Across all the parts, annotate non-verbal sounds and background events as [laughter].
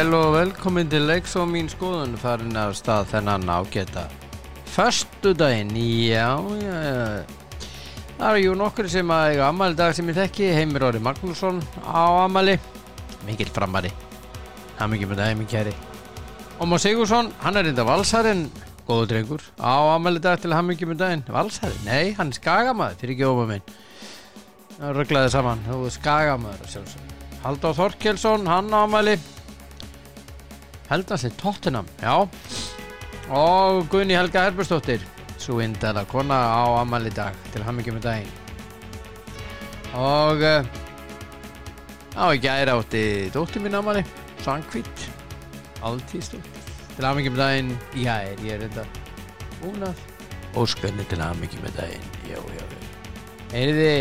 sæl og velkomin til leiks og mín skoðun farin af stað þennan ágæta Föstu daginn, já, já, já. Það eru jú nokkur sem að eiga ammali dag sem ég þekki Heimir Óri Magnússon á ammali Mikil framari. Það mikið með daginn, minn kæri. Ómar Sigursson, hann er reynda valsarinn. Góður drengur Á ammali dag til hann mikið með daginn. Valsarinn? Nei, hann er skagamaður fyrir ekki óma minn. Það rugglaði saman, þú er sjálfsög Halldór Þorkelsson, hann á ammali sé Tottenham, já. Og Gunni Helga Herbersdóttir svo indala kona á ammali dag til ham ekki með daginn. Og uh, á ekki æra átti dóttir mín ammali Sankvít Altíðsdóttir til ham ekki með daginn já, ég er þetta únað óskunni til ham ekki með daginn já, já, heyriði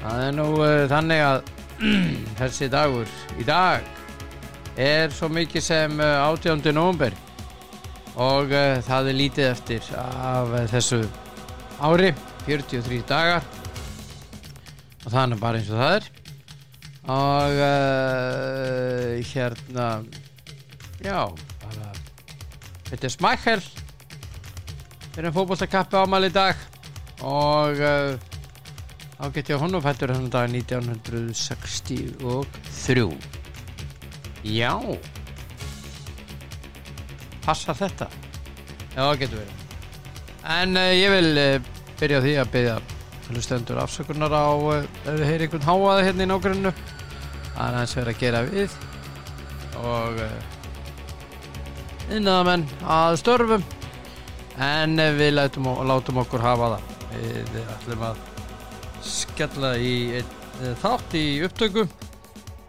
það er nú uh, þannig að [clears throat] þessi dagur í dag er svo mikið sem 18. november og uh, það er lítið eftir af uh, þessu ári 43 dagar. Og er bara eins og það er. Og uh, hérna já bara þetta er smækkel fyrir en fótbollstakappi ámæli í dag. Og þá get ég honum fættur þannig dag 1963 Já. Passar þetta? Já, getur verið. En uh, ég vil uh, byrja á því að byrja hlustendur afsökunar á uh, ef við heyri einhvern háaða hérna í nágrunnu Það er aðeins verið að gera við. Og innaðamenn að störfum. En við látum, látum okkur hafa það. Við ætlum að skella í einn, þátt í upptöku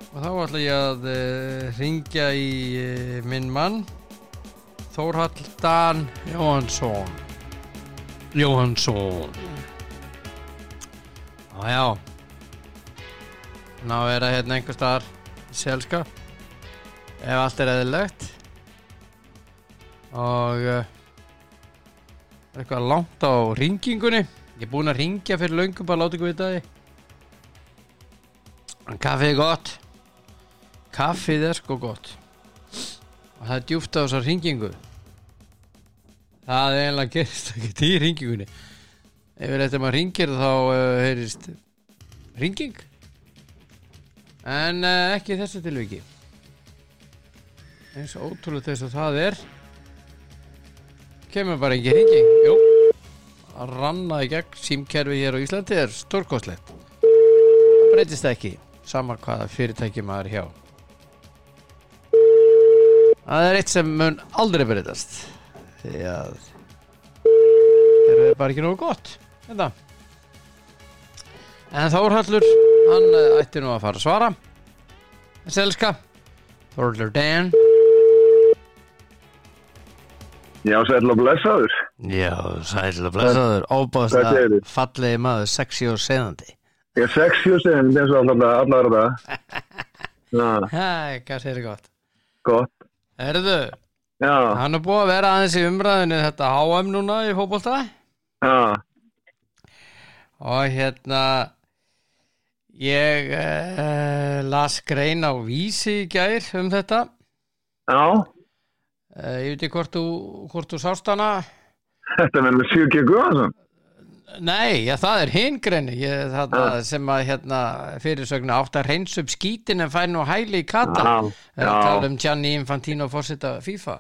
og þá ætla ég að uh, ringja í uh, minn mann Þórhall Dan Jóhansson Jóhansson Jájá ná er það hérna einhver staðar selska ef allt er eðilegt og uh, eitthvað langt á ringingunni ég er búinn að ringja fyrir löngum bara láta ykkur vita því. En kaffið er gott kaffið er sko gott. Og það er djúft á þessar ringingu það er eiginlega gerist ekki í ringingunni ef eftir maður ringir þá uh, heyrist ringing en uh, ekki þessu tilviki. Eins og ótrúlega þess að það er. Kemur bara ekki ringing jú. Að ranna í gegn símkerfi hér á Íslandi er stórkostlegt. Það breytist ekki sama hvaða fyrirtæki maður hjá það er eitt sem mun aldrei breytast. Því að það er bara ekki nógu gott þetta en Þórhallur hann eh, ætti nú að fara að svara. Selska Þórhallur Dan. Já, sæl og blessaður. Já, sæl og blessaður. Óbáðslega er fallegi maður Sexy og seðandi Ég er 60 sem eins og alltaf allar það. [laughs] Hæ, hvað segir gott? Gott. Erðu, Já, hann er búið að vera aðeins í umræðinu þetta HM núna í fótbolta. Já, og hérna ég uh, las grein á vísi í gær um þetta. Já. uh, ég veit ekki hvort þú, hvort þú sást hana. Þetta með með 7 G. Nei, já, það er ég, þarna, sem að hérna, fyrirsögnu átt að reynsa upp skítin en fær nú hæli í Katar Já, Það er að tala um Gianni Infantino fórseta FIFA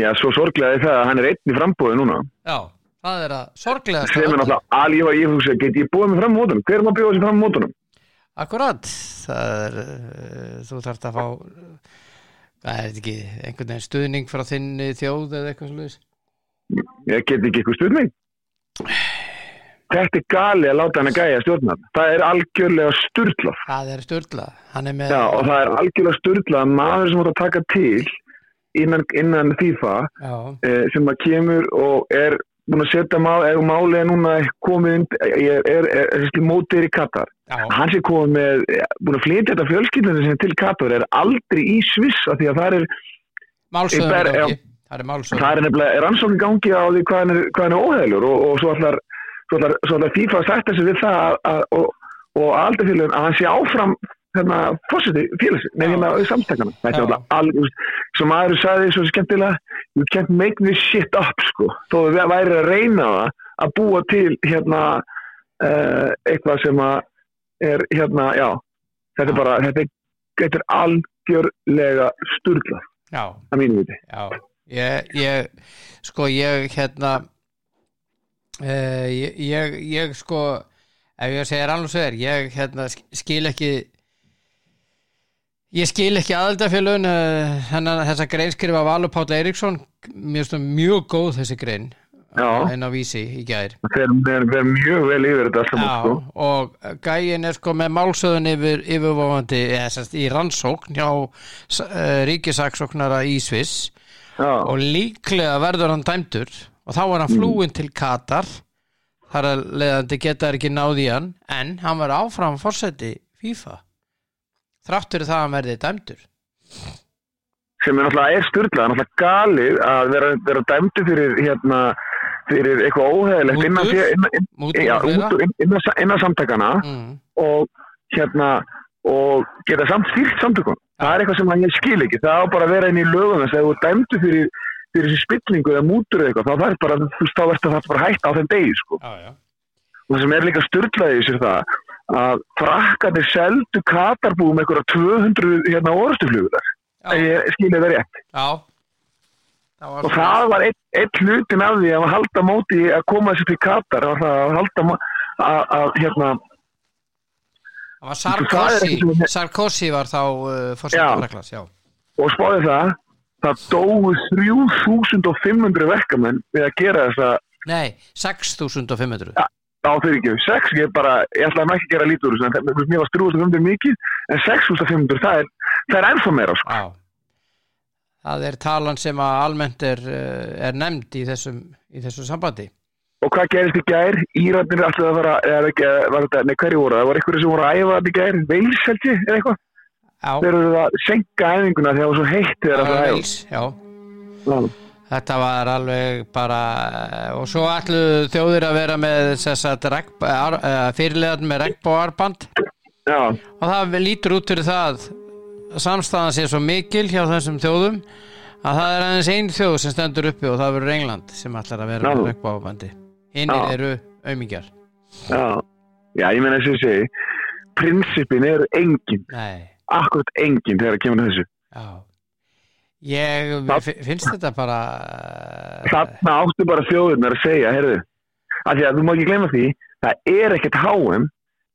Já, svo sorglega er það að hann er einn í frambúði núna. Já, það er að sorglega Sem er náttúrulega að ég hugsa, get ég búið mig fram mótunum? Hver er maður að bjóða sig fram mótunum? Akkurat, það er, þú þarft að fá, hvað er þetta ekki, einhvern veginn stuðning frá þinni þjóð eða eitthvað slúðis? Ég get ekki eitthvað stuðning. Þetta er gali að láta hann að gæja stjórnar. Það er algjörlega sturglað. Það er er með, og það er algjörlega sturglað að maður sem átt að taka til innan, innan FIFA eh, sem að kemur og er búin að setja mál, eða málið er núna komið er, er, er, er, er mótið er í Katar. Hann sé komið með, eh, búin að flytja þetta fjölskyldinu sem er til Katar er aldrei í Sviss af því að það er, málsöðum gangi, það er er nefnilega er rannsókn í gangi á því hvað hann er, er óheilur og, og svo allar, svo allar FIFA að sætta sig við það að, að, og, og aldrei fyrir að hann sé áfram hérna, fórseti félagsins, Já. nefnir með samstakana þetta Já. er alltaf sem aður sagði svo skemmtilega, you can't make this shit up sko, þó við væri að reyna það að búa til hérna uh, eitthvað sem að er hérna, já þetta er bara, þetta er, þetta er algjörlega sturglað að mínu viti. Já. Ég, ég sko ég hérna uh, ég, ég, ég sko ef ég segir alveg svo er ég hérna sk- skil ekki ég skil ekki aðaldafélun uh, hennar þessa grein skrifa Valur Páll Eiríksson. Mjög, mjög góð þessi grein en á vísi í fer, fer mjög vel yfir þetta Já, sko. og gæin er sko með málsöðun yfir yfirvofandi í rannsókn hjá uh, ríkisaksóknara í Sviss. Já, og líklega verður hann dæmdur og þá er hann flúinn til Katar. Þar að leiðandi geta ekki náð í hann. En hann var áfram fórseti FIFA. Þráttur það að hann verði dæmdur. Sem er náttúrulega styrlað, náttúrulega galið að vera, vera dæmdi fyrir hérna fyrir eitthvað óheðilegt innan, innan, innan, innan samtakana mm, og hérna og geta samt stýrt samtökum það er eitthvað sem ég skil ekki, það á bara að vera inn í lögum þess að þú dæmdu fyrir fyrir þessi spillingu eða mútur eða eitthvað, þá er bara þú veist, þá verður það bara hægt á þeim degi sko. já, já. og það sem er líka styrlaði sér það að frakkanir seldu Katarbúum eitthvað 200 hérna orðstuflugular Já. ég skilja það rétt já. Það og það var einn ein hlutin af því að halda móti að koma þessu til Katar að halda að, að hérna það var Sarkozy Sarkozy var þá uh, já. og spáði það það dóu 3500 verkamenn við að gera þessa nei, 6500 á fyrir ekki, 6 ég bara, ég ætlaði ekki að gera lítur mér var 3500 mikið en 6500 það er, það er ennþá meira sko. Já. Það er talan sem að almennt er, uh, er nefnd í þessum, í þessum sambandi. og hvað gerist í gær, Írandir ætlaði að fara, eða ekki, var þetta, nei hverju voru það, það var einhverju sem voru að æfa þetta í gær, Veils held ég, eða eitthvað Já, þeir eru að senka æfinguna þegar það var svo heitt þegar það var. Já. Þetta var alveg bara, og svo ætlu þjóðir að vera með fyrirlegan með regnbóarband og það lítur út fyrir það að samstæðan sé svo mikil hjá þessum þjóðum að það er aðeins einn þjóð sem stendur uppi og það verður England sem ætlar að vera með regnbóarbandi. Hinnir Já. eru aumingjar. já, já, ég menna ég segi, prinsipin eru engin, Nei. Akkurat engin þegar það kemur að þessu. Já. Ég Það- fi- finnst þetta bara uh, Þarna áttu bara þjóðurnar að segja, heyrðu, af því að þú má ekki gleyma því, það er ekkert háum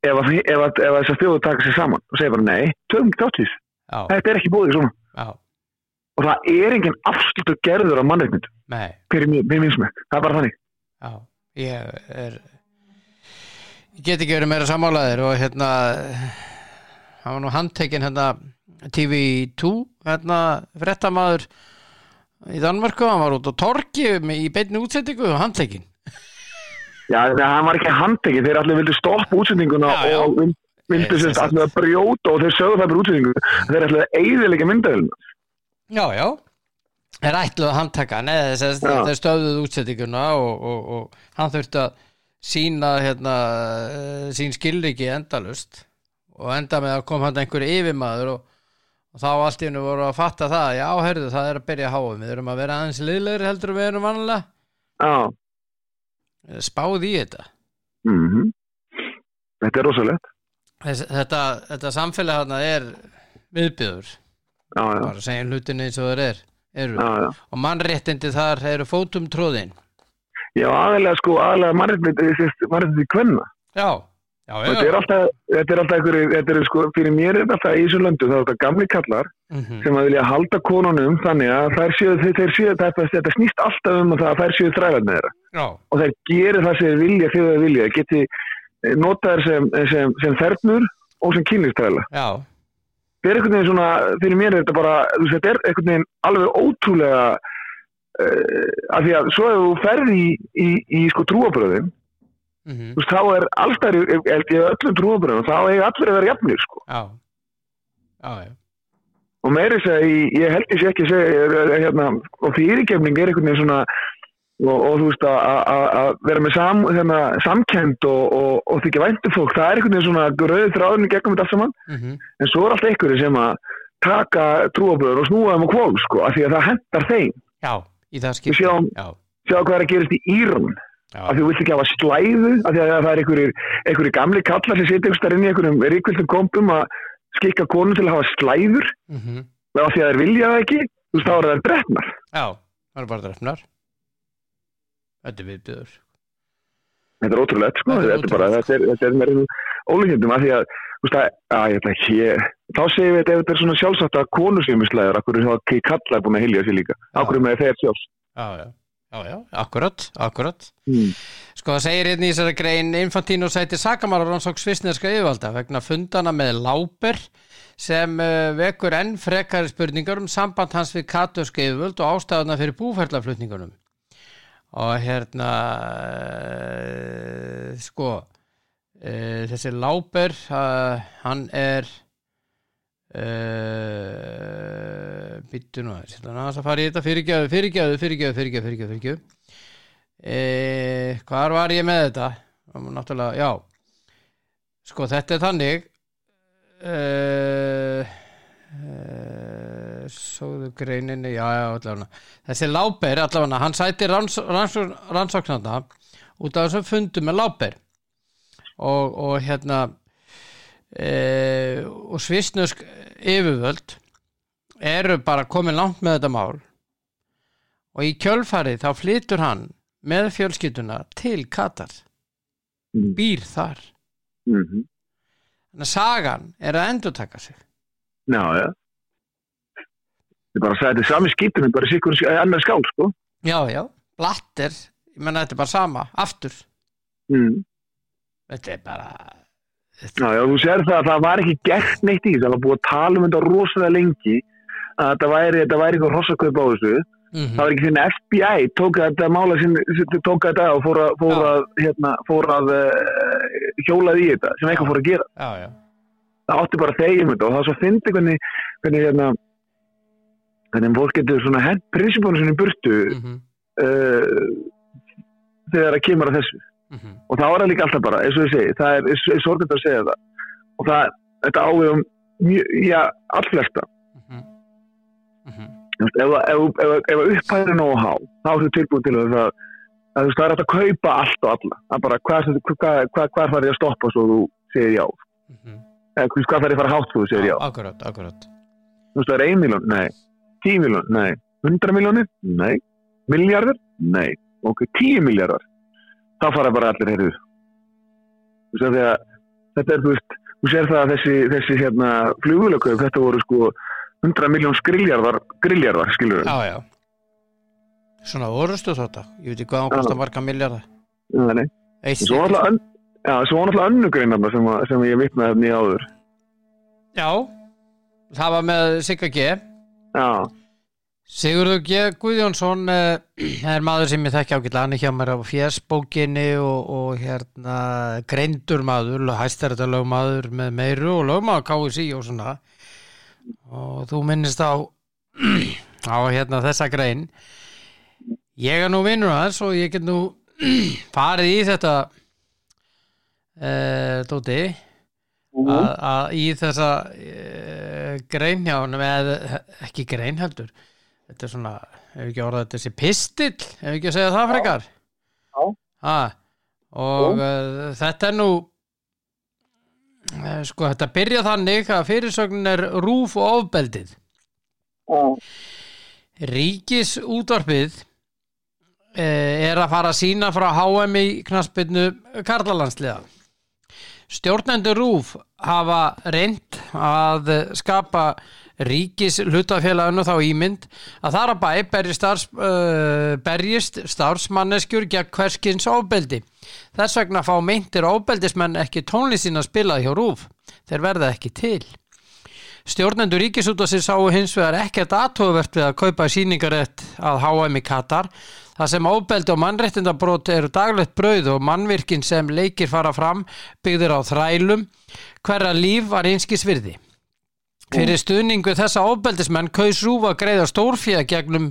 ef, að, ef, að, ef að þessar þjóður taka sér saman og segja bara nei, tökum ekki þáttís, þetta er ekki búið svona. já, Og það er engin afslutu gerður á mannreiknindum, nei. Fyrir minnst með, það er bara þannig. Já, ég er ég get ekki verið meira sammálaðir og hérna hann var nú handtekinn hérna TV2 hérna fréttamaður í Danmarku, hann var út á torki í beinni útsendingu og handtekinn. Já, þannig að hann var ekki handtekið, þeir allir vildu stoppa útsendinguna Já, já. og sem sem sagt allir að brjóta og þeir sögðu það fyrir útsendingu, þeir allir að eigðilega myndaðilina. Já, já. Er ætluð að Já. að þeir stöðuð útsendinguna og, og, og hann þurfti að sína hérna, eh, sín skilriki endalust og enda með að koma hann einhver yfirmaður og, og þá allt í hennu voru að fatta það já, herðu, það er að byrja að háa við erum að vera aðeins liðlegri heldur við erum vanlega Já, spáð í þetta mhm. Þetta er rosalegt. Þess, þetta, þetta samfélag hérna er viðbjöður bara segja hlutinni eins og þeir er, já, já. og mannréttindi þar eru fótum tróðin Já, aðalega sko, aðalega mannreitindi kvenna. já, já, Þetta er alltaf, þetta er alltaf einhverju, þetta er sko, fyrir mér er þetta alltaf í þessum löndu, það er þetta gamli kallar Mhm. sem að vilja halda konunum þannig að þær séu, þeir, séu þetta, þetta snýst alltaf um að það að þær séu þrælarnir þeirra. já, Og þær gerir það sem vilja þegar þeir vilja, geti eh, notað þær sem, sem, sem þernur og sem kynlistræla. já, Þetta er einhvern veginn svona, fyrir mér er þetta bara, þetta er einhvern veginn alveg ótrúlega, uh, af því að svo ef þú ferði í, í, í sko trúabröðin, mhm, þú veist, þá er allstæður, held ég, öllum trúabröðum, þá eiga allir vera jafnir, sko. já. Já, já, Og meiri þess að ég, ég held sé ekki að segja, hérna, og fyrirgefning er einhvern veginn svona, og, og þú veist að- vera með sam, hérna, samkend og, og, og þykja væntu fólk, það er einhvern veginn svona rauðið þráðurinn í gegnum þetta allt saman. Mhm, en svo er alltaf einhverju sem að taka trúabröður og snúa þeim á kvól sko, af því að það hendar þeim. Já, í það sjáum, já, sjáum hvað er að gerast í Írun því þú vilt ekki hafa slæðu að það er einhverjir gamli kallar sem sitja einhverjum starf inn í einhverjum ríkvildum kompum að skikka konu til að hafa slæður. Mhm, og af því að þeir vilja það ekki þú veist þá er það drefnar já það er bara drefnar þetta er viðbjöður þetta er ótrúlegt sko, Þetta er þetta er bara þetta er, þetta er með ólíkjöndum af því að þú veist að, að ég ætla ekki þá segir við þetta ef þetta er svona sjálfsagt að konu sem er slæður, akkur er það kalla búin að hilja sér líka, akkur er með þeir sjálfs? Já, já, já, já, akkurat, akkurat hmm. Sko það segir hérna í þessari grein Infantino sæti sakamálar rannsók svisneska yfirvalda vegna fundana með Láber sem uh, vekur enn frekari spurningar um samband hans við katösku yfirvöld og ástæðuna fyrir búferlaflutningunum og hérna uh, sko uh, þessi Láber uh, hann er uh, býttu nú aðeins að fara í þetta. Fyrirgjöðu, fyrirgjöðu, fyrirgjöðu, fyrirgjöðu, fyrirgjöðu, fyrirgjöðu e, hvar var ég með þetta? Náttúrulega, já. Sko þetta er þannig e, e, sóðu greininni já, já, allavega. Þessi láber, allavega, hann sæti ranns, ranns, rannsóknarna út af þessum fundum með láber. Og, og hérna e, og svisnusk yfirvöld eru bara komin langt með þetta mál. Og í kjölfarið þá flytur hann með fjölskylduna til Katar. Mm. býr þar. Mm þannig að sagan er að endur taka sig. Já, já. Ég bara sagði þetta er sami skiptum bara sikkur annar skál sko. Já, já, blatter ég menna þetta er bara sama, aftur. Mm. þetta er bara Já, já, þú sér það að það var ekki gert neitt í þessu, það var búið að tala um þetta rosalega lengi að þetta væri, þetta væri eitthvað rossakaup á þessu. Mm það var ekki fyrir FBI tók þetta mála sin, tók þetta og fór að, fór að, hérna, fór að uh, hjólað í þetta sem eitthvað fór að gera. Já, já, það átti bara þegjum þetta og það svo fyndi hvernig, hvernig hérna hvernig fólk getur svona hent prinsipónu sinni burtu mm uh, þegar það kemur að þessu -hmm. og það það líka alltaf bara, eins og ég segi það er, er sorgand að segja það. Og það, þetta um mjög, já, allflesta Mm -hmm. Ef, ef, ef, ef upphæðin nógu há þá er þú tilbúin til að, að þú hægt að kaupa allt og alla. Að bara hvað, hvað, hvað, hvað þarf ég að stoppa svo þú segir já? Mm -hmm. eða hvað þarf ég að fara hátt svo þú segir já? Akkurat, akkurat. Þú veist, það er 1 miljón, nei. 10 miljón, nei. 100 miljónir, nei. Miljardur, nei. Ok, 10 miljardar þá fara bara allir að þetta er, þú veist, þú sér það að þessi, þessi hérna, flugulökaup, þetta voru sko 100 miljón skriljarðar grilljarðar, skilur já, já. Svona orustu þetta. Ég veit ekki hvað Já. kostar marga miljardar við nei. Svo var náttúrulega ön- já, svo var náttúrulega önnugrein sem, sem ég vitnaði hérna í áður. já, það var með Sigga G. Já, Sigurður G. Guðjónsson eh, [clears throat] er maður sem ég þekki ágætlega. Hann er hjá mér á fjersbókinni og, og hérna greindur maður hæstærita lögmaður með meiru og lögmaður KSI og svona. Og þú minnist á [clears throat] á hérna þessa grein. Ég er nú vinnur aðeins og ég get nú [clears throat] farið í þetta uh, Dóti að, í þessa uh, grein hjá hann eða ekki grein heldur þetta er svona, ef ekki orðað þetta sé pistill, ef ekki að segja það frekar. Já. ha, og uh, þetta er nú uh, sko þetta byrja þannig að fyrirsögnin er rúf og ofbeldið. Já, Ríkis útvarpið eh, er að fara að sína frá HM í knaspinu Karlalandsliða. Stjórnendur RÚF hafa reynd að skapa ríkis hlutafélaginu þá ímynd að þar að bæ berjist, starfs, uh, berjist starfsmanneskjur gegn hverskins ofbeldi. Þess vegna fá meintir ofbeldismenn ekki tónlistin að spila hjá RÚF. Þeir verða ekki til. Stjórnendur ríkisútasir sáu hins vegar ekkert aðtóðvert við að kaupa síningarétt að HM í Katar þar sem óbeldi og mannréttindabrót eru daglegt brauð og mannvirkin sem leikir fara fram byggðir á þrælum hverra líf var einskis virði. Fyrir stuðningu þessa ofbeldismenn kaus Rúf að greiða stórfíða gegnum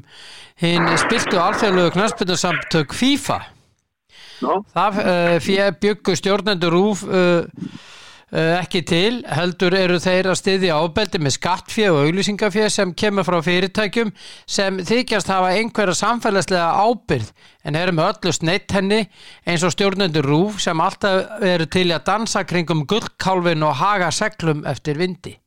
hinn spiltu alþjóðlegu knarspildarsamtök FIFA. Já, Það uh, fyrir byggu stjórnendur Rúf uh, uh, ekki til, heldur eru þeir að styðja ofbeldi með skattfíð og auglýsingafíð sem kemur frá fyrirtækjum sem þykjast hafa einhverja samfélagslega ábyrð en eru með öllu sneitt henni eins og stjórnendur Rúf sem alltaf eru til að dansa kringum gullkálfin og haga seglum eftir vindi.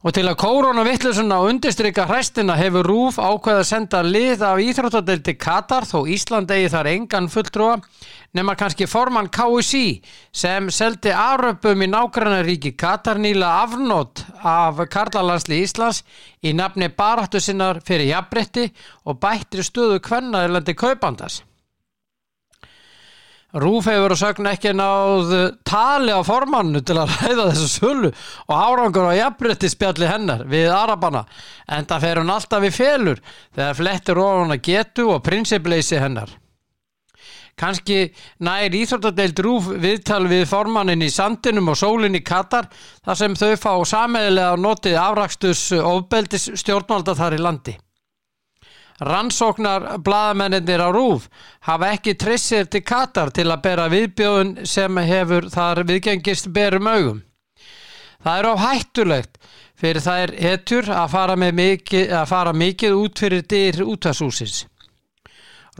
Og til að kóróna vittlusuna og undirstryka hræstina hefur Rúf ákveð að senda lið af íþróttadeldi Katar þó Ísland eigi þar engan fulltrúa nema kannski formann KSI sem seldi afröpum í nágrannaríki Katar nýla afnót af Karlalansli Íslands í nafni baráttu sinnar fyrir jafnbretti og bættri stöðu kvennaðilandi kaupandars. Rúf hefur að sögna ekki náð tali á formannu til að [laughs] ræða þessu sölu og árangur á jafnbrytti spjalli hennar við Arabana en það fer hún alltaf í felur þegar flettir ofan að getu og prinsippleysi hennar. Kanski nær íþróttadeild Rúf viðtal við formannin í sandinum og sólinn í Katar þar sem þau fá sameðilega notið afrakstus ofbeldis stjórnvalda þar í landi. Rannsóknar bladamennir á Rúf hafa ekki trissir til Katar til að bera viðbjóðun sem hefur þar viðgengist berum augum. Það er á hættulegt fyrir þær hetjur að fara, mikið, að fara mikið út fyrir dyr útastúsins.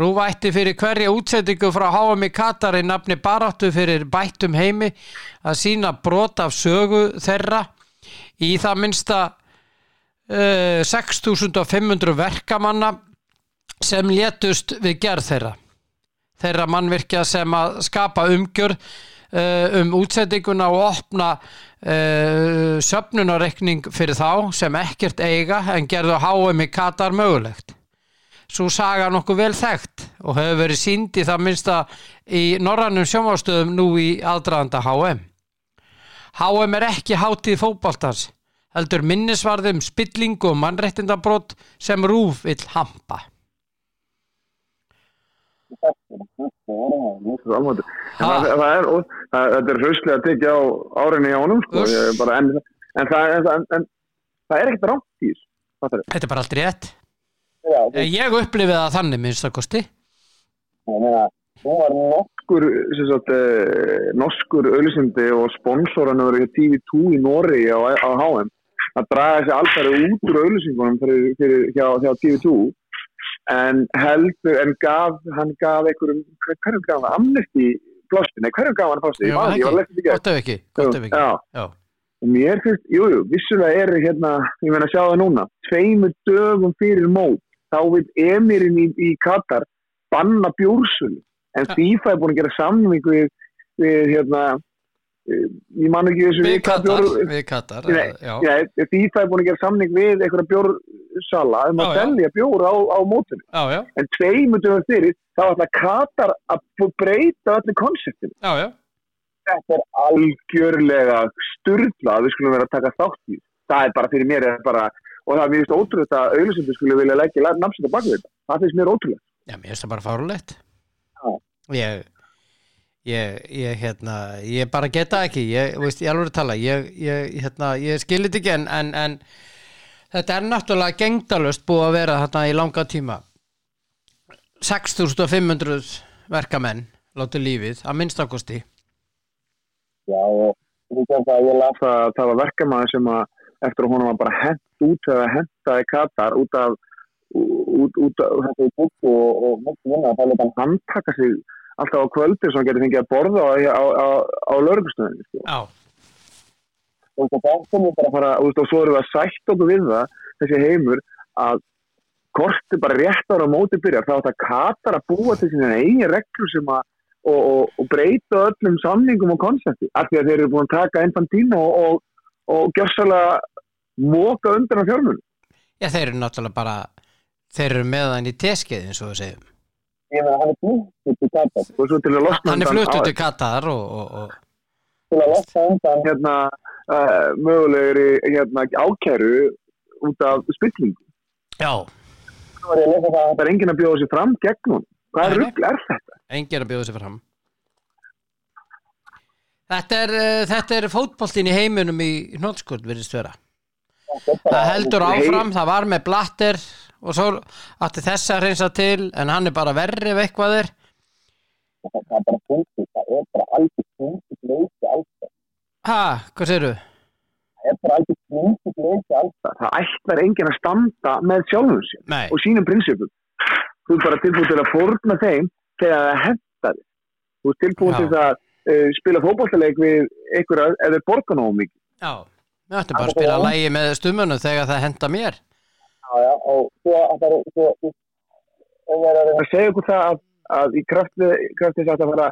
Rúf ætti fyrir hverja útsettingu frá HM í Katar í nafni baráttu fyrir bættum heimi að sína brot af sögu þeirra í það minnsta uh, 6500 verkamanna sem létust við gerð þeirra. Þeirra mannvirkja sem að skapa umgjör uh, um útsettinguna og opna uh, söpnunarekning fyrir þá sem ekkert eiga en gerðu HM í Katar mögulegt. Svo saga nokkuð vel þekkt og hefur verið sínd í það minnsta í norrannum sjómástöðum nú í aðdraðanda HM. HM er ekki hátíð fótboltans, heldur minnisvarðum spillingu og mannrettindabrót sem Rúf vill hampa. alveg. Það, það er, og, það, þetta er hrauslega að tekja á árinni á honum, sko, en, en, en, en, það er ekkert rátt í þessu. Þetta er bara allt rétt. Já, Ég upplifið það þannig minnst að kosti. hún var norskur, sem sagt, eh, norskur auðlýsindi og sponsoran verið TV2 í Nóri á, á HM að draga þessi alfæri út úr auðlýsingunum fyrir, fyrir, hjá, hjá TV2 en heldur, en gaf, hann gaf einhverjum, hver- hverjum gaf hann, amnesti plástin, nei, hverjum gaf hann plástin, ég maður, ég var lefðið ekki. Gott ef ekki. Gott ef ekki. Já, mér finnst, jú, jú, vissulega er hérna, ég meina að sjá það núna, tveimur dögum fyrir mót, þá vil emirinn í, í Katar banna bjórsölu, en Ja. FIFA er búin að gera samning við, við hérna, ég man ekki þessu Við Katar. bjór- Við Katar. Nei, Já. Já, FIFA er búin að gera samning við einhverja bjórsala um að selja bjór á, á já. En tveimur dögum fyrir, þá ætla Katar að breyta öllu konseptinu. Þetta er algjörlega sturla að við skulum vera að taka þátt í. Það er bara fyrir mér, bara, og það er mjög ótrúlega að auðvisendur skulle vilja leggja namnsetta bak við þetta. Það finnst mér ótrúlega. Já, mér finnst það bara fárulegt. Ég, ég, ég, hérna, ég bara geta ekki, ég, veist, ég alveg tala, ég, ég, hérna, skilit ekki en, en, en þetta er náttúrulega gengdalust búið að vera þarna í langa tíma. 6500 verkamenn látið lífið, að minnstakosti. Já, og þú veist að ég las að það var verkamaður sem að eftir að hún var bara hent út eða hentaði Katar út af út, af í búk og, og að það leta hann handtaka sig alltaf á kvöldi sem hann getur fengið að borða á, á, á, á laurugustöðinni sko. Og það komið bara að fara og, svo erum við að sætt okkur við það þessi heimur að korti bara rétt ára á móti byrjar þá ætti að Katar að búa til sína eigin reglur sem að og, og, og breyta öllum samningum og konsepti af því að þeir eru búin að taka Infantino og, og, gjörsalega móka undan á fjármunum já, þeir eru náttúrulega bara, þeir eru með hann í teskið eins og við segjum. Ég meina hann er fluttur til Katar og svo til að losna Hann er fluttur til Katar og, og, og til að losna undan hérna uh, mögulegri hérna ákæru út af spillingu já, það að það er enginn að bjóða sér fram gegn hún. Hvað rugl er þetta? enginn að bjóða sig fram. Þetta er, uh, þetta er fótboltinn í heiminum í hnótskuld, virðist vera. Það heldur áfram, það var með blatter og svo átti þess að reynsa til en hann er bara verri ef eitthvað er. það er bara punktur, það er bara algjör punktur leysi alltaf, Ha, hvað segirðu? það er bara algjör punktur leysi alltaf, það ætlar enginn að standa með sjálfum sér Nei, og sínum prinsipum. Þú er bara tilbúin til að forna þeim þegar það hentar þér þú er tilbúin til að uh, spila fótballtaleik við einhverja ef þeir borga nógu mikið. Já, við ættum bara að spila lægi með stummunum þegar það henda mér. Já, já, og svo að það er, svo, ef það er að það segja okkur það að, að í krafti, krafti þess að það fara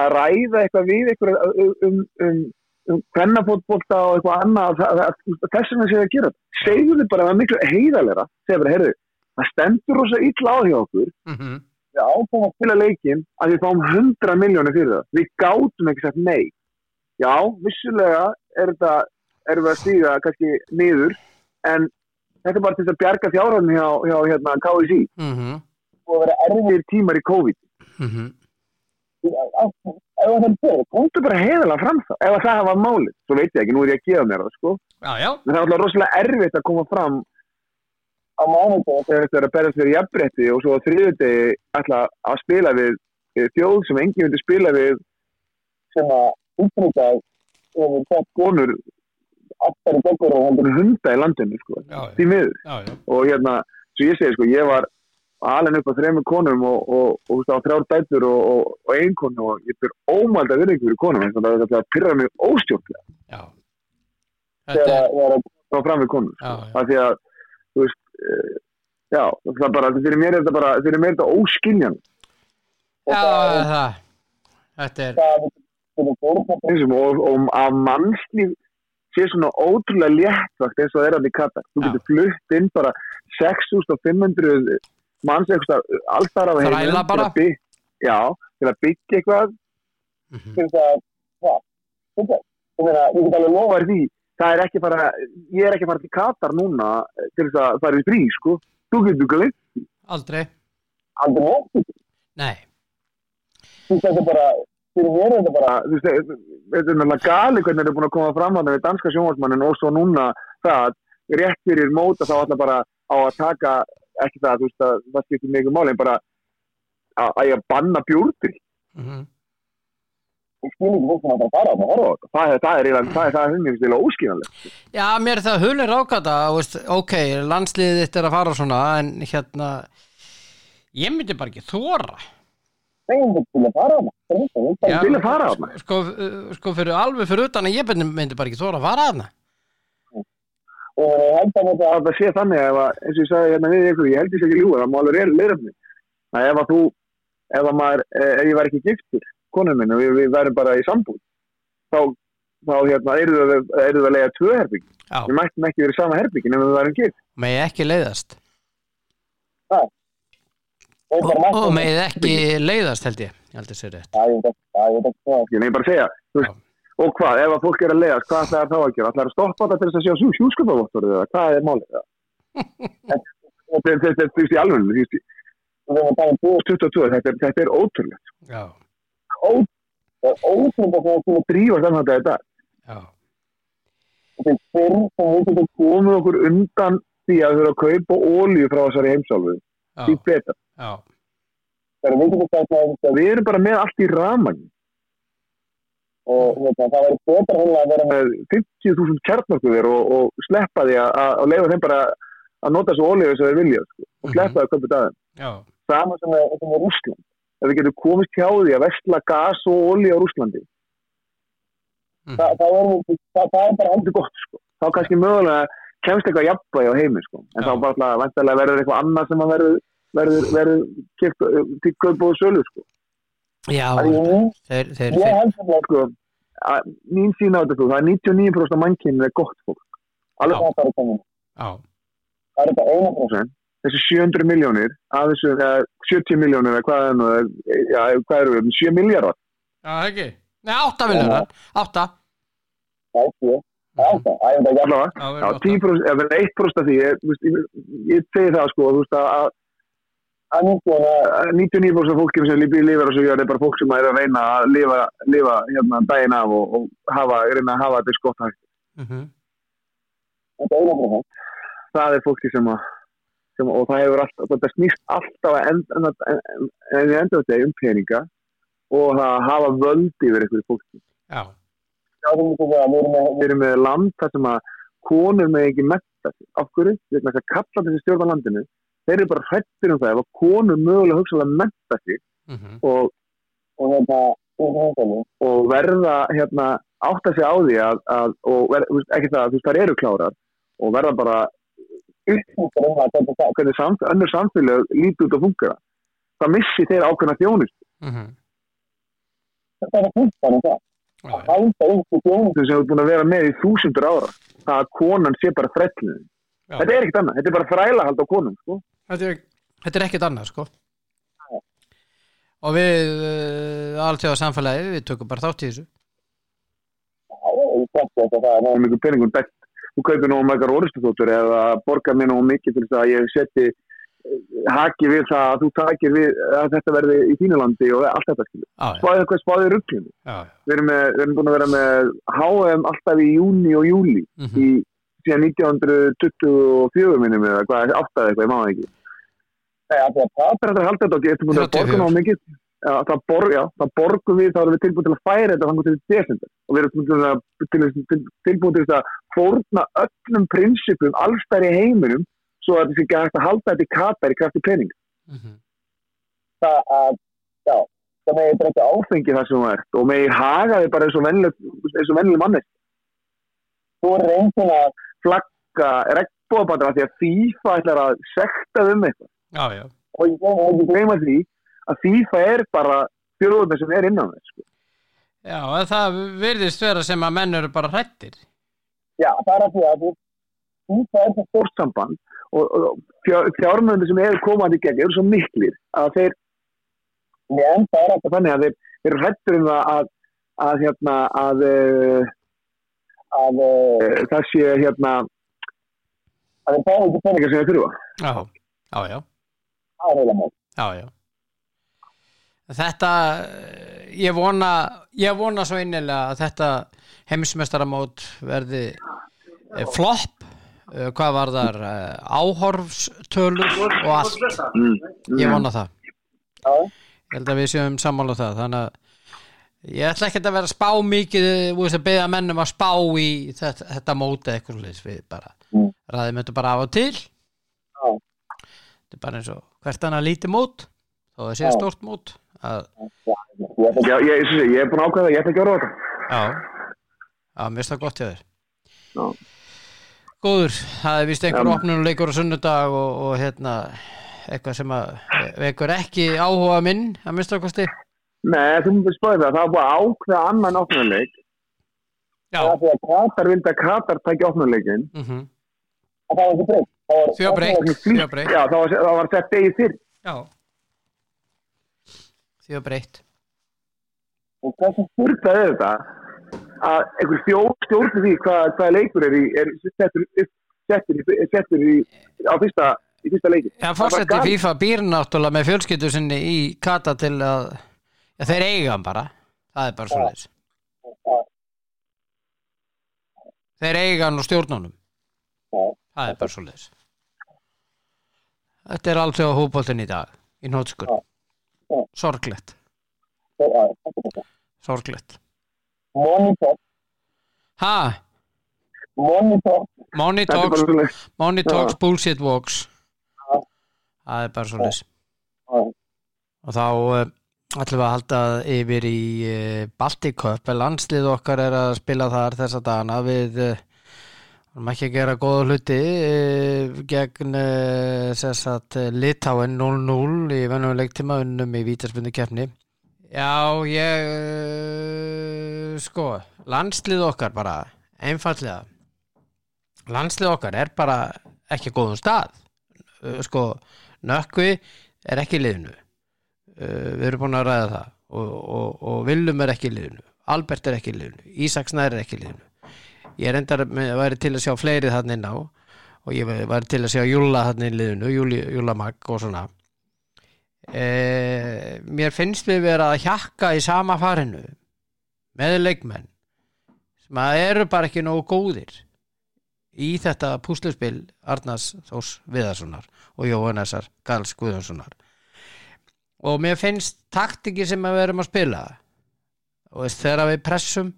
að ræða eitthvað við einhverja um, um, um, um hvernafótbolta og eitthvað annað það, það, þess vegna séu að gera segðu þið bara að það er miklu heiðalera segja bara, heyrðu, það stendur rosa illa á hjá okkur Mm já, ákveða að spila leikin að við fáum 100 miljónir fyrir það. Við gátum ekki sagt nei. Já, vissulega er þetta, erum við að stíga kannski niður, en þetta er bara til þess að bjarga fjárhæðinu hjá, hjá hérna, KSI -hmm. og vera erfiðir tímar í COVID. Mm -hmm. ef það er börn, Komdu bara heiðalega fram það, ef að það hafa málið. Svo veit ég ekki, nú er ég að gefa mér það, sko. Já, já, En það er alltaf rosalega erfitt að koma fram á mánudegi, þegar þetta er að berast fyrir jafnbretti og svo á þriðudegi ætla að spila við þjóð sem enginn myndi spila við sem að útrykkað yfir þetta konur aftar í bökkur og heldur en hunda í landinu, sko. já, Því miður. já, já. og hérna, svo ég segi sko, ég var alveg upp á þrejum konum og, og, og, og, þrjár dættur og, ein konu og ég fyrir ómælda virðingu fyrir konum eins og það er að pyrra mig óstjórnlega já. Þegar er, það er frá fram við konum já, sko. já. af því að, þú veist uh, já, það er bara, fyrir mér er þetta bara fyrir mér er þetta óskiljan Já, það er það. Þetta er, það börn og, og að mannslíf sé svona ótrúlega léttvakt eins og það er í Katar þú getur flutt inn bara 6500 manns eitthvað alltaf af bara. já, til að byggja eitthvað Mhm. til þess að hvað, þetta, ég meina, ég get alveg lofa lofa þér því það er ekki bara, ég er ekki fara til Katar núna til þess að fara í frí sko þú getur glimt aldrei. aldrei nokkuð, Nei. þú er bara fyrir mér er þetta bara, þú veist, þetta er náttúrulega gali hvernig þeir eru búin að koma fram á það við danska sjónvarsmannin og svo núna það að rétt fyrir móta þá alltaf bara á að taka ekki það, þú veist að það skiptir mikið máli en bara að, að ég banna bjúrtir Mm ég skil ekki fólk sem að fara að horfa á þetta. Það er það er það er það er það er óskiljanlega Já, mér er það hulir ákvæða, veist, ok, landsliðið þitt er að fara svona, en hérna, ég myndi bara ekki þóra. Þeim til að fara á Já. til að fara á það Sko, uh, sko fyrir alveg fyrir utan að ég myndi, bara ekki þóra að fara þarna. og ég held að þetta það sé þannig ef að, eins og ég sagði hérna við ykkur, ég held sé ekki ljúið, það má alveg leirafni að ef að þú, ef að maður eh, ef ég væri ekki giftur, konum minn og við, við værum bara í sambúð þá, þá hérna, eru það, það að lega tvö herbygg, Já, við mættum ekki verið sama herbyggin ef við værum gift, megi ekki leiðast. og Og, og megi ekki leiðast, held ég. Ég held að sé rétt. Já, ég ég ég nefnir bara að segja veist, og hvað, ef að fólk er að leiðast hvað ætlar það þá að gera, ætlar að stoppa þetta til þess að sjá sjú, sjúskapavottorið eða hvað er málið það? þetta er- þetta er þú veist í alveg, þú veist, Við erum að tala um búið, 22, þetta er, þetta er ótrúlegt Já, það er ótrúlega sem að drífa saman þetta í dag já, þetta er fyrr sem við getum komum okkur undan því að þurfa að kaupa ólíu frá þessari heimsálfu já, því þegar við erum bara með allt í raman og hérna, það betra hún að vera með með 50.000 kjarnorkuðir og, og sleppa því að, leifa þeim bara að nota þessu ólíu sem þeir vilja sko, og sleppa því að kaupa daginn. Sama sem er, sem er Rússland. Ef við getum komist hjá því að vestla gas og ólíu á Rússlandi, mhm, það, það, er, það, það er bara heldur gott sko. Þá kannski mögulega kemst eitthvað jafnvægi á heimi sko. en þá bara alltaf vantilega verður eitthvað annað sem að verður verður, verður kipköp eh, og sölu sko. Já þeir, þeir, Ég held að sko, mín sín á þetta, sko, það er 99% af mannkyninu er gott fólk. Alveg það er það það er þetta 1% þessi 700 miljónir að þessu 70 miljónir eða hvað er það hvað eru við, 7 miljardar Já ekki, neða 8 miljardar 8 8 Já, já, 10%, eða 1% af því ég, ég, ég segi það sko, þú veist að, að er það 99% af fólki sem lífið lifir á svo jörð er bara fólk sem er að reyna að lifa, lifa hérna daginn af og, og hafa, reyna að hafa þetta skott hægt. mm er einhverjum það. Það er fólki sem að, sem, og það hefur alltaf, þetta snýst alltaf að enda, en, en, en ég enda þetta um peninga og það að hafa völd yfir einhverju fólki. Já, Já, þú myndir að við erum með, land þar sem að konur með ekki metta. Af hverju? Við erum að kalla þessi stjórn á landinu. Þeir eru bara hrættir um það ef að konur mögulega hugsaðlega metta sig mm og og er það og verða hérna átta sig á því að, að og ver, þú veist, ekki það, þú veist, þar eru klárar og verða bara upplýstur um það, er hvernig samt, önnur samfélag líti út að fungera það missi þeir ákveðna þjónust -hmm. þetta er fullt af það. Hælda upp í þjónustu. sem hefur búin að vera með í þúsundur ára. Það að konan sé bara frellinu Já. þetta er ekkert annað, þetta er bara þræla hald á konum sko. Þetta, þetta er ekkert annað sko. Og við uh, alltaf samfélagi, við tökum bara þátt í þessu. Það er það er mjög peningum þú kaupir nógu margar orðustuþóttur eða borgar mér nógu mikið til þess að ég seti eh, haki við það að þú takir við að þetta verði í þínu landi og allt þetta skilur. Já, já, spáðið hvað spáðið rugglinu já, já. við erum, erum búin að vera með HM alltaf í júni og júli Mhm. í síðan 1924 minnum eða hvað, áttaði eitthvað, ég má það ekki. Að það er að þetta og getur búin að 34. borga náðu mikið? Já, það, bor, já, það borgum við, þá erum við tilbúin til að færa þetta þannig til desember. Og við erum tilbúin til, til, til, til að fórna öllum prinsipum allstæri heiminum svo að þetta sé ekki að halda þetta í katar í krafti pening. Mm það að, já, það ég drekka á áfengi það sem þú ert og með haga þig bara eins og vennileg manni þú er reyndin að flagga regnbóðabandra því að FIFA ætlar að sekta um eitthvað. Já, já, og ég glemur og ekki gleyma því að FIFA er bara þjóðurinn sem er innan þess sko. já, það virðist vera sem að menn eru bara hrættir já, það er að því að FIFA er það stórt samband og, fjármöndu sem eru komandi í gegn eru svo miklir að þeir að að þeir, eru hrættur um að, að, hérna, að, uh, að, uh, uh, það sé hérna að þeir fá ekki peninga eitthvað sem þeir þurfa. Já, já, já, já, já. Þetta eh, ég vona ég vona svo innilega að þetta heimsmestaramót verði eh, flopp eh, hvað var þar? Eh, áhorfstölur og allt. mm. ég vona það. Ég held að við séum sammála um það. Þannig að ég ætla ekki að vera spá mikið þú veist að beða mennum að spá í þetta, þetta móti eitthvað við bara Mm. ræðum þetta bara af og til. Þetta er bara eins og hvert annað lítið mót þó það sé Já. stórt mót að, já, ég Já, ég, ég, ég er búin ákveða ég ætla ekki að ráða þetta. Já, já, mér finnst það gott hjá þér. Já. Góður, það er vist einhver opnunuleikur á sunnudag og, og hérna eitthvað sem að vekur ekki áhuga minn að mista kosti. Nei, þú myndir spáði það, það var að ákveða annan opnuleik já, það að að Katar vildi að Katar tæki opnuleikin mm að það var Það var- Því var breytt. Því var breytt. Já, það var, það var sett degi fyrr. Já. Því var breytt. Og hversu Fyrta er þetta að einhver stjórn stjórn því hvað, hvað leikur er, í, er settur, settur, í, settur í, á fyrsta, í fyrsta leikin Já, fórseti FIFA býr náttúrulega með fjölskyldu sinni í Kata til að já, þeir eiga hann bara. Það er bara svo leis þeir eiga hann og stjórnunum. Það er bara svo leis Þetta er alltaf hópoltin í dag í nótskur sorglegt, sorglegt Monitor. Ha, Monitor. Money talks money talks, bullshit walks. Það er bara svo leis Já. og þá uh, ætlum við að halda yfir í uh, Baltic Cup. Landslið okkar er að spila þar þessa dagana. Við uh, erum ekki að gera góða hluti gegn Litáin 0-0 í vennuleik tíma unnum í vítaspunni keppni já ég uh, sko landslið okkar bara einfallega landslið okkar er bara ekki góðum stað. Uh, sko nökkvi er ekki liðinu. Uh, við erum búin að ræða það. Og, og, og Willum er ekki liðinu. Albert er ekki liðinu, Ísak Snær er ekki liðinu. Ég er endar með, væri til að sjá fleiri þannig inn á og ég væri til að sjá Júla þannig liðinu, Júli, Júla Magg og svona e, mér finnst við vera að hjakka í sama farinu með leikmenn sem að eru bara ekki nógu góðir í þetta púsluspil Arnars Þós Viðarssonar og Jóhannesar Gals Guðjónssonar. Og mér finnst taktingi sem að við erum að spila og veist, þegar við pressum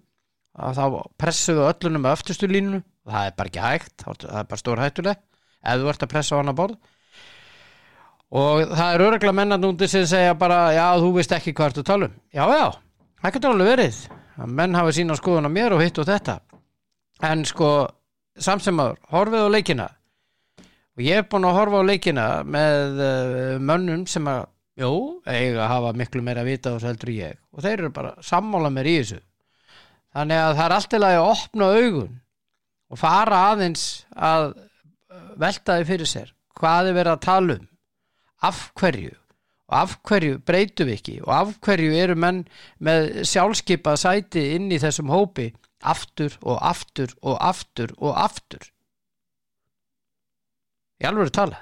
að þá pressum við öllunum með öftustu línu það er bara ekki hægt það er bara stór hættuleg ef þú ert að pressa á hana borð og það er öruglega mennan úti sem segja bara já þú veist ekki hvað ertu að tala um. Já já, það getur alveg verið að menn hafi sína skoðun á mér og hitt og þetta. En sko samt sem aður, horfið á leikina. Og ég er búin að horfa á leikina með uh, mönnum sem að jú, eiga að hafa miklu meira að vita og svo heldur ég. Og þeir eru bara sammála mér í þessu. Þannig að það er alltaf að opna augun og fara aðeins að uh, velta því fyrir sér hvað er verið að tala um af hverju? Og af hverju breytum við ekki? Og af hverju eru menn með sjálfskipað sæti inn í þessum hópi? Aftur og aftur og aftur og aftur. Ég alveg er að tala.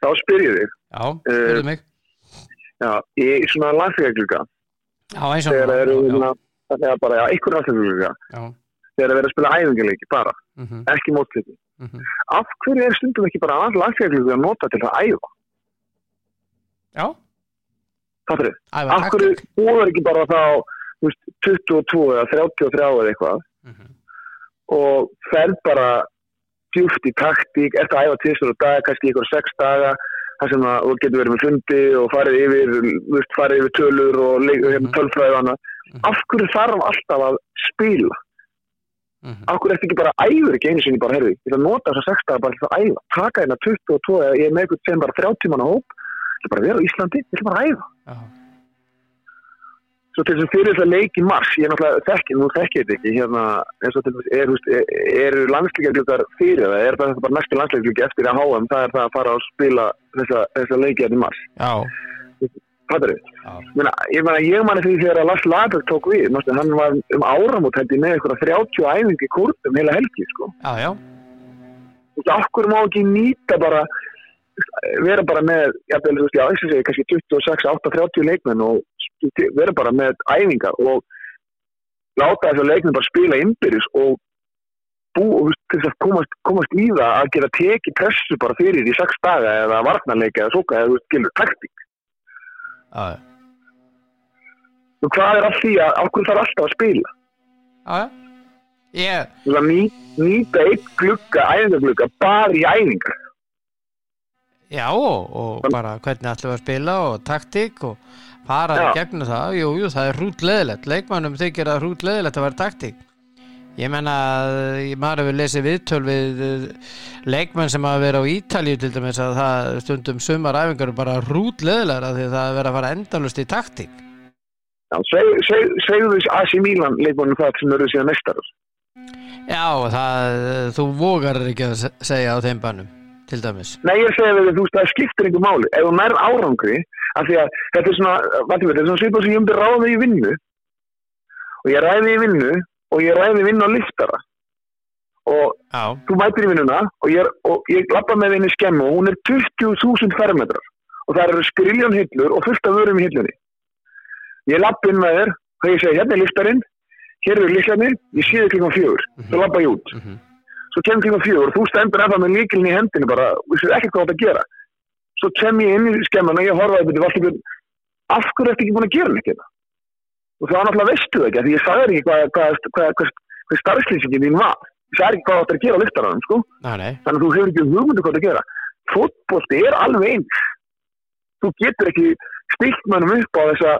Þá spyr ég þig, já, spyrðu mig. já, í svona landsleikagluga, já, eins og þegar það. eru, svona- það er bara, já, einhver landsleikagluga, þegar það verður að spila æfingarleiki bara, mhm, ekki mótleiki. mhm. Af hverju er stundum ekki bara aðall landsleikagluga að nota til að æfa? já Það fyrir, af hverju búður ekki bara þá, veist, 22 eða 33 eða eitthvað Mhm, og ferð bara djúft í taktík, eftir að æfa tvistur og dag, kannski ykkur sex daga, þar sem að þú getur verið með fundi og farið yfir, veist, farið yfir tölur og leik- hérna, Mhm. tölfræði og annað. Mhm. Af hverju þarf alltaf að spila? Mhm. Af hverju ertu ekki bara æfur ekki einu sinni bara, herði, ég ætla að nota þess að sex daga bara til að æfa, taka hérna 22 eða ég er með eitthvað sem bara 30 manna hóp, ég ætla bara að vera á Íslandi, ég ætla bara að æfa. Já. Svo til þess að fyrir þess að leik í mars, ég er náttúrulega þekki, nú þekki ég þetta ekki, hérna, eins og til þess, er, þú veist, er, eru landsleikjargluggar fyrir það, er það bara næstu landsleikjargluggi eftir að HM, það er það að fara að spila þessa, þessa leiki hérna í mars. já, Hvað er þetta? já, ég meina, ég manni því þegar að Lars Laberg tók við, mástu, hann var um áramót ég með eitthvað 30 æfingi kúrtum heila helgi, sko. já, já, Þú veist, okkur má ekki nýta bara, vera bara með, veist, já, eins og segja, kannski 26, 8, 30 leikmenn og vera bara með æfingar og láta þess að leikmenn bara spila innbyrjus og bú, þess að komast, komast í það að geta tekið pressu bara fyrir í 6 daga eða varnarleika eða svoka, eða, þú veist, gilur taktík. Já, já, Og hvað er af því að okkur þarf alltaf að spila? já, já. Ég, Þú veist, að ný, nýta eitt glugga, æfingarglugga, bara í æfingar. já, og, og bara hvernig við að spila og taktík og fara í Já. gegnum það, jú, jú, það er hrút leðilegt, leikmannum þykir að hrút leðilegt að vera taktík. Ég menna, ég maður hefur lesið viðtöl við eh, leikmenn sem hafa verið á Ítalíu til dæmis að það stundum sumar æfingar eru bara hrút leðilegra því það er verið að fara endalust í taktík. Já, seg, seg, segðu þess AC Milan leikmannum það sem eru síðan mestarar. Já, það, þú vogar ekki að se- segja á þeim bannum, til dæmis. Nei, ég segi við, þú veist, það skiptir einhver máli. Ef þú nær árangri, af því að þetta er svona, vatnum við, þetta er svona svipað sem ég myndi ráða í vinnu og ég ræði í vinnu og ég ræði í vinnu á liftara og Já, þú mætir í vinnuna og ég, ég lappa með henni skemmu og hún er 20.000 fermetrar og það eru skriljón hillur og fullt af vörum í hillunni. Ég lappa inn með þér og ég segi, hérna er liftarinn, hér eru líklarnir, ég sé þig klukkan fjögur, Mhm. svo lappa ég út. mhm, Svo kem klukkan fjögur og þú stendur ennþá með líkilin í hendinu bara, og vissir ekki hvað þú átt að gera. Svo kem ég inn í skemman og ég horfa þetta af hverju ertu ekki búin að gera neitt hérna? Og þá náttúrulega veistu það ekki, því ég sagði ekki hvað, hvað, hvað, hvað, hvað starfslýsingin þín var. Ég sagði ekki hvað þú átt að gera á liftaranum, sko. Þannig að þú hefur ekki hugmyndu hvað það gera. Fótbolti er alveg eins. Þú getur ekki stilt mönnum upp á þessa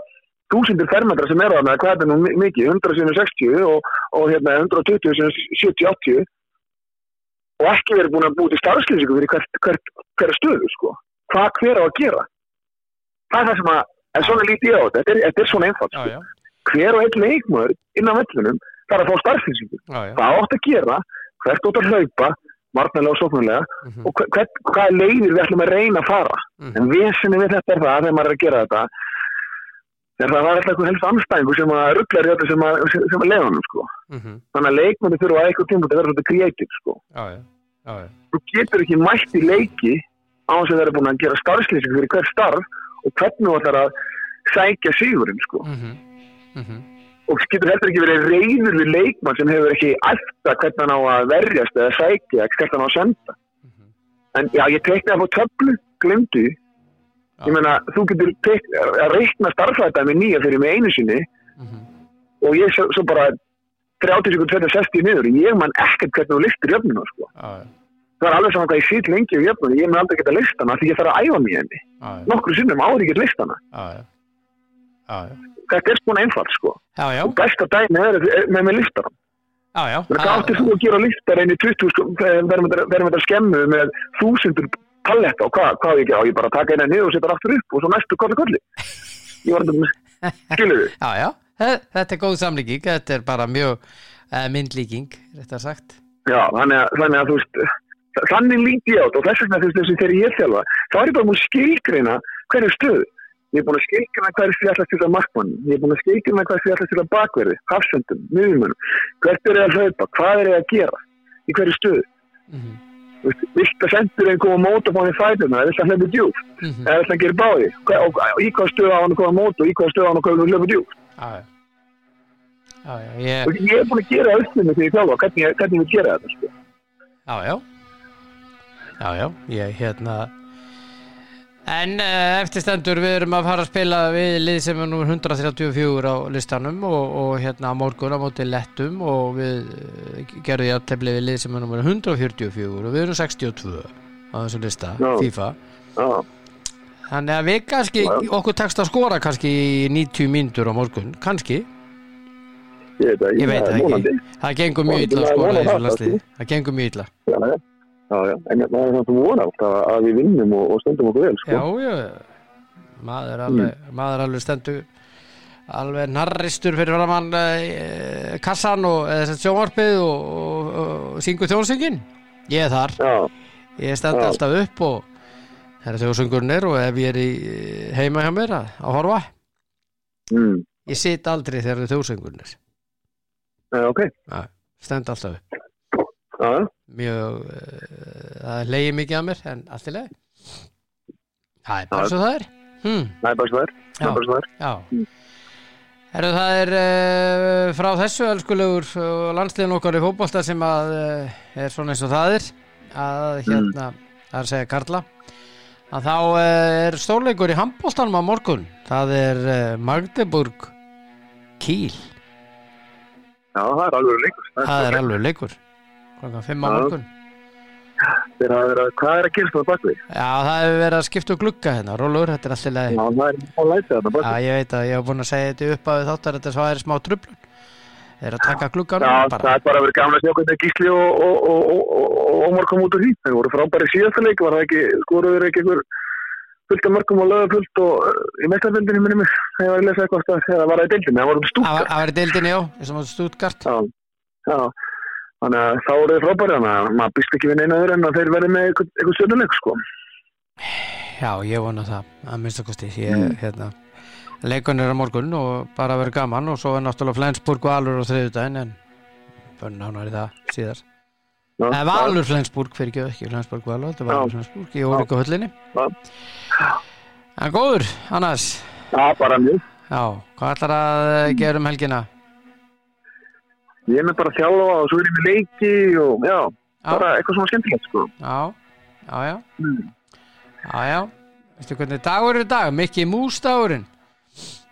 þúsundir fermetra sem er þarna, hvað er það nú mi- mikið, 100 sinni 60 og, og hérna 120 sinni 70-80 og ekki verið búin að búið til starfslýsingu fyrir hvert, hvert, hverja stöðu, sko. Hvað hver á að gera? Það er það sem að, en svona lítið á þetta, þetta er, þetta er svona einfalt, sko. Hver og einn leikmöður innan vellunum þarf að fá já, Hvað átt að gera, hvert átt að hlaupa, margnalega og sóknarlega mhm, og hver, hver, hvaða leiðir við ætlum að reyna að fara. Mhm, en vesinni við þetta er það þegar maður er að gera þetta er það að það er eitthvað helst anstæðingu sem að rugglar í öllu sem að, að leiðanum sko. mhm, þannig að leikmöndi þurfa að eitthvað tíma að vera þetta kreatív sko. þú getur ekki mætt í leiki á þess að vera búin að gera starfslýsing fyrir hver starf og hvernig þú ætlar að sækja sigurinn sko mhm, mhm, og getur heldur ekki verið reyður við leikmann sem hefur ekki alltaf hvernig hann á að verjast eða sækja, hvernig hann á að senda mhm. en já, ég tekna það á töflu, glemdu Já. ég meina, þú getur tek, að reikna starfræta með nýja fyrir mig einu sinni mhm. og ég svo, svo bara 30 sekund 60 niður, ég man ekkert hvernig þú listir jöfnuna, sko. Já, já, Það er alveg saman hvað ég sýt lengi um jöfnuna, ég mun aldrei geta list hana því ég þarf að æfa í henni. Nokkru sinnum áður ég get list Þetta er svona einfalt, sko. já, já, Og besta dæmi er er með með Menni, hvað áttir þú að gera listar einu 20, sko, verðum við þetta skemmu með þúsundur palletta og hvað, hvað ég að gera? Ég bara að taka eina niður og setja aftur upp og svo næstu kolli kolli. Ég var þetta, skilur við? [laughs] já, já, Þe- þetta er góð samlíking, þetta er bara mjög uh, myndlíking, þetta sagt. Já, þannig að, þannig að þú veist, þannig líti ég átt og þess vegna þú veist þessi þegar ég þjálfa, þá er ég bara múið að skilgreina hverju stöðu. Ég er búin að hverju því alltaf til að markmann, ég er búin að hverju því alltaf til að bakverði, hafsendum, miðjumunum, hvert er ég að hlaupa, hvað er ég að gera? Í hverju stöðu. Þú veist, Vilt að sendur einn koma mót og fá hann í fætuna, eða vilt að hlaupa djúpt, mhm, eða vilt að gera báði, og, í hvaða stöðu á hann að koma mót og í hvaða stöðu á hann að hlaupa djúpt. já, já, já, ég, Ég er búin að gera öllum þegar ég þjálfa, hvernig, ég- ég gera þetta, sko. Já, já. Já, já, ég hérna En uh, eftir stendur við erum að fara að spila við lið sem er nú 134 á listanum og, og hérna morgun á móti lettum og við uh, gerðum ég að tefli við lið sem er nú 144 og við erum 62 á þessum lista, Já. FIFA. Já, Þannig að við kannski, Já. okkur tekst að skora kannski í 90 mínútur á morgun, kannski? Ég veit það, ekki, það gengur mjög illa að skora í þessu sko. Það gengur mjög illa Já, já, já, já. en það er að vona alltaf að við vinnum og, og stöndum okkur vel, sko. Já, já, maður alveg, maður er alveg stendur alveg narristur fyrir framann uh, kassan og þess að sjónvarpið og, og, og syngur þjónsöngin ég er þar, Já, ég stend Já. alltaf upp og það er þjónsöngurnir og ef ég er í heima hjá mér að, að horfa. Mm, ég sit aldrei þegar það er. Þjónsöngurnir já, ok, stend alltaf upp. Já, já, mjög, uh, það leiði mikið að mér en allt í leið það er bara svo það er. Hmm. það er bara svo það er, það er svo það er. Já. Herru, það er uh, frá þessu elskulegur uh, landsliðin okkar í fótbolta sem að uh, er svona eins og það er að hérna, það er að segja Karla að þá uh, er stórleikur í handboltanum á morgun. Það er uh, Magdeburg Kiel, Já, það er alveg leikur. það er alveg leikur klokkan 5 á Já. morgun Þeir hafa verið að, hvað er að gerast á bakvið? Já, það hefur verið að skipta um glugga hérna, rólur, þetta er alltaf leið Já, það er á lætið þarna Já, bakvið. ég veit að ég hef búin að segja þetta upp að þáttar þetta svo er smá trublun þeir eru að taka gluggan Já, bara það er bara verið gamla að hvernig Gísli og, og, og, og, og kom út úr því. Þeir voru frábæri síðasta leik, var það ekki, skoruður ekki einhver fullt af mörgum og löða fullt og uh, í mig, þegar ég var að lesa eitthvað stað, þegar það var að deildinni, það voru um Það var- það var í deildinni, já, eins og Stuttgart Já, já. Þannig að þá voru þeir frábæri, þannig að maður býst ekki við neina öðru en að þeir verði með eitthvað, eitthvað stjórnuleik, sko. Já, ég vona það, að minnsta kosti ég, Mm. hérna, leikun er á morgun og bara verið gaman og svo er náttúrulega Flensburg og Alur á þriðudaginn en bönn nánar í það síðar Já, Eða Valur Flensburg, fyrir ekki, ekki Flensburg Valur, þetta var Valur Já. Flensburg í Órika höllinni. En góður, annars Já, bara mjög. Já, hvað ætlar að eh, gera um helgina? Ég er með bara að þjálfa og svo er ég með leiki og já, Já, bara eitthvað svona skemmtilegt, sko. já, já, já Mm. Já, já, veistu hvernig dagur er dag? Mikki Mús dagurinn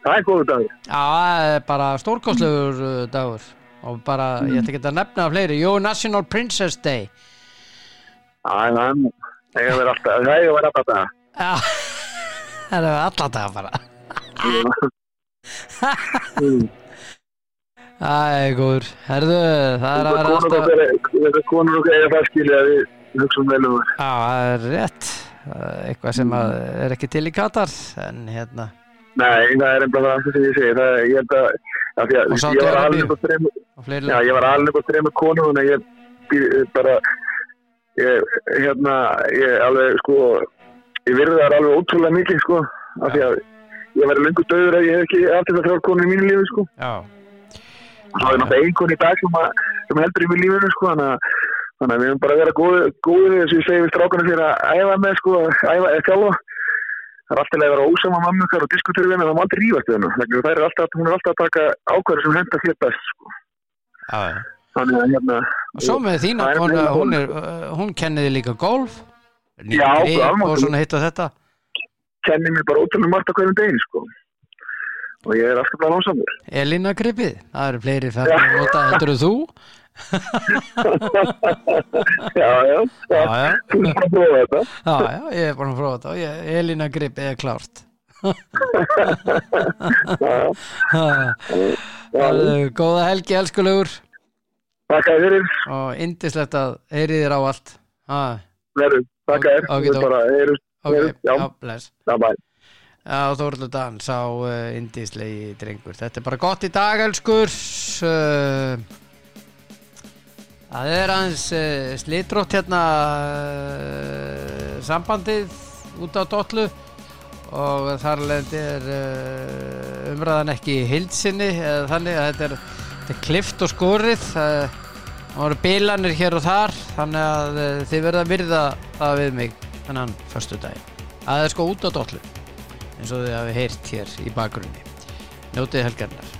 Það er góður dagur. Já, það er bara stórkostlegur uh, dagur og bara, ég ætla ekki að nefna fleiri Jó, National Princess Day Já, það er nú, það er að vera alltaf, það er að vera alltaf það. Já, [laughs] það er alla daga bara [laughs] Mm. Er góður, herðu, það er að vera alltaf okkar er- Þetta konur okkar það skilja að við hugsaum vel um það. Já, það er rétt. Eitthvað sem að er ekki til í Katar en hérna, Nei, það er ennbla það sem ég segi. Það er, ég held að, að að ég var alveg upp á fleiri já, ég var alveg upp á þreymur konur, þannig að ég bara, ég, hérna, ég alveg, sko, ég virði það alveg ótrúlega mikið, sko, af því að ég væri lengur döður ef ég hef ekki allt þetta þrjár konur í mínu lífi, sko. Já, Og svo er náttúrulega ein konu í dag sem, að, sem heldur í mér lífinu, sko, þannig að þannig að við erum bara að vera góði, góði að ég segi við strákunum fyrir að æfa með sko, að æfa eða þjálfa það er alltaf að vera ósama mamma okkar og diskutera við henni, það má aldrei rífast við henni þannig að það er alltaf, hún er alltaf að taka ákvæður sem henda þér best sko. Já. þannig að hérna Og svo með konu, meira hún, uh, hún kenniði líka golf almáttugur. og svona hitt og þetta kenni mér bara ótrúlega margt á hverjum degin sko. Og ég er alltaf bara lánsamur Elina gripið, það eru fleiri færði að nota heldur þú. [laughs] Já, já, Já, já, þú er bara að prófa þetta. Já, já, ég er bara að prófa þetta. Elina gripið er klárt. [laughs] Góða helgi, elskulegur Takk að þér og indislegt að heyri þér á allt. Veru, takk að þér. Þá. bara, Heyrðu, já. bless. Já, bæ Já, Þórlu Dan sá uh, indislegi drengur. Þetta er bara gott í dag, elskur. Uh, það er aðeins uh, slitrótt hérna sambandið út á dollu. Og þar leðandi uh, umræðan ekki í hilsinni eða þannig að þetta er, þetta er klift og skorið. Það voru bilanir hér og þar þannig að þið verða að virða það við mig þennan förstu dag það er sko út á dollu eins og þið hafi heyrt hér í bakgrunni. Njótið helgarnar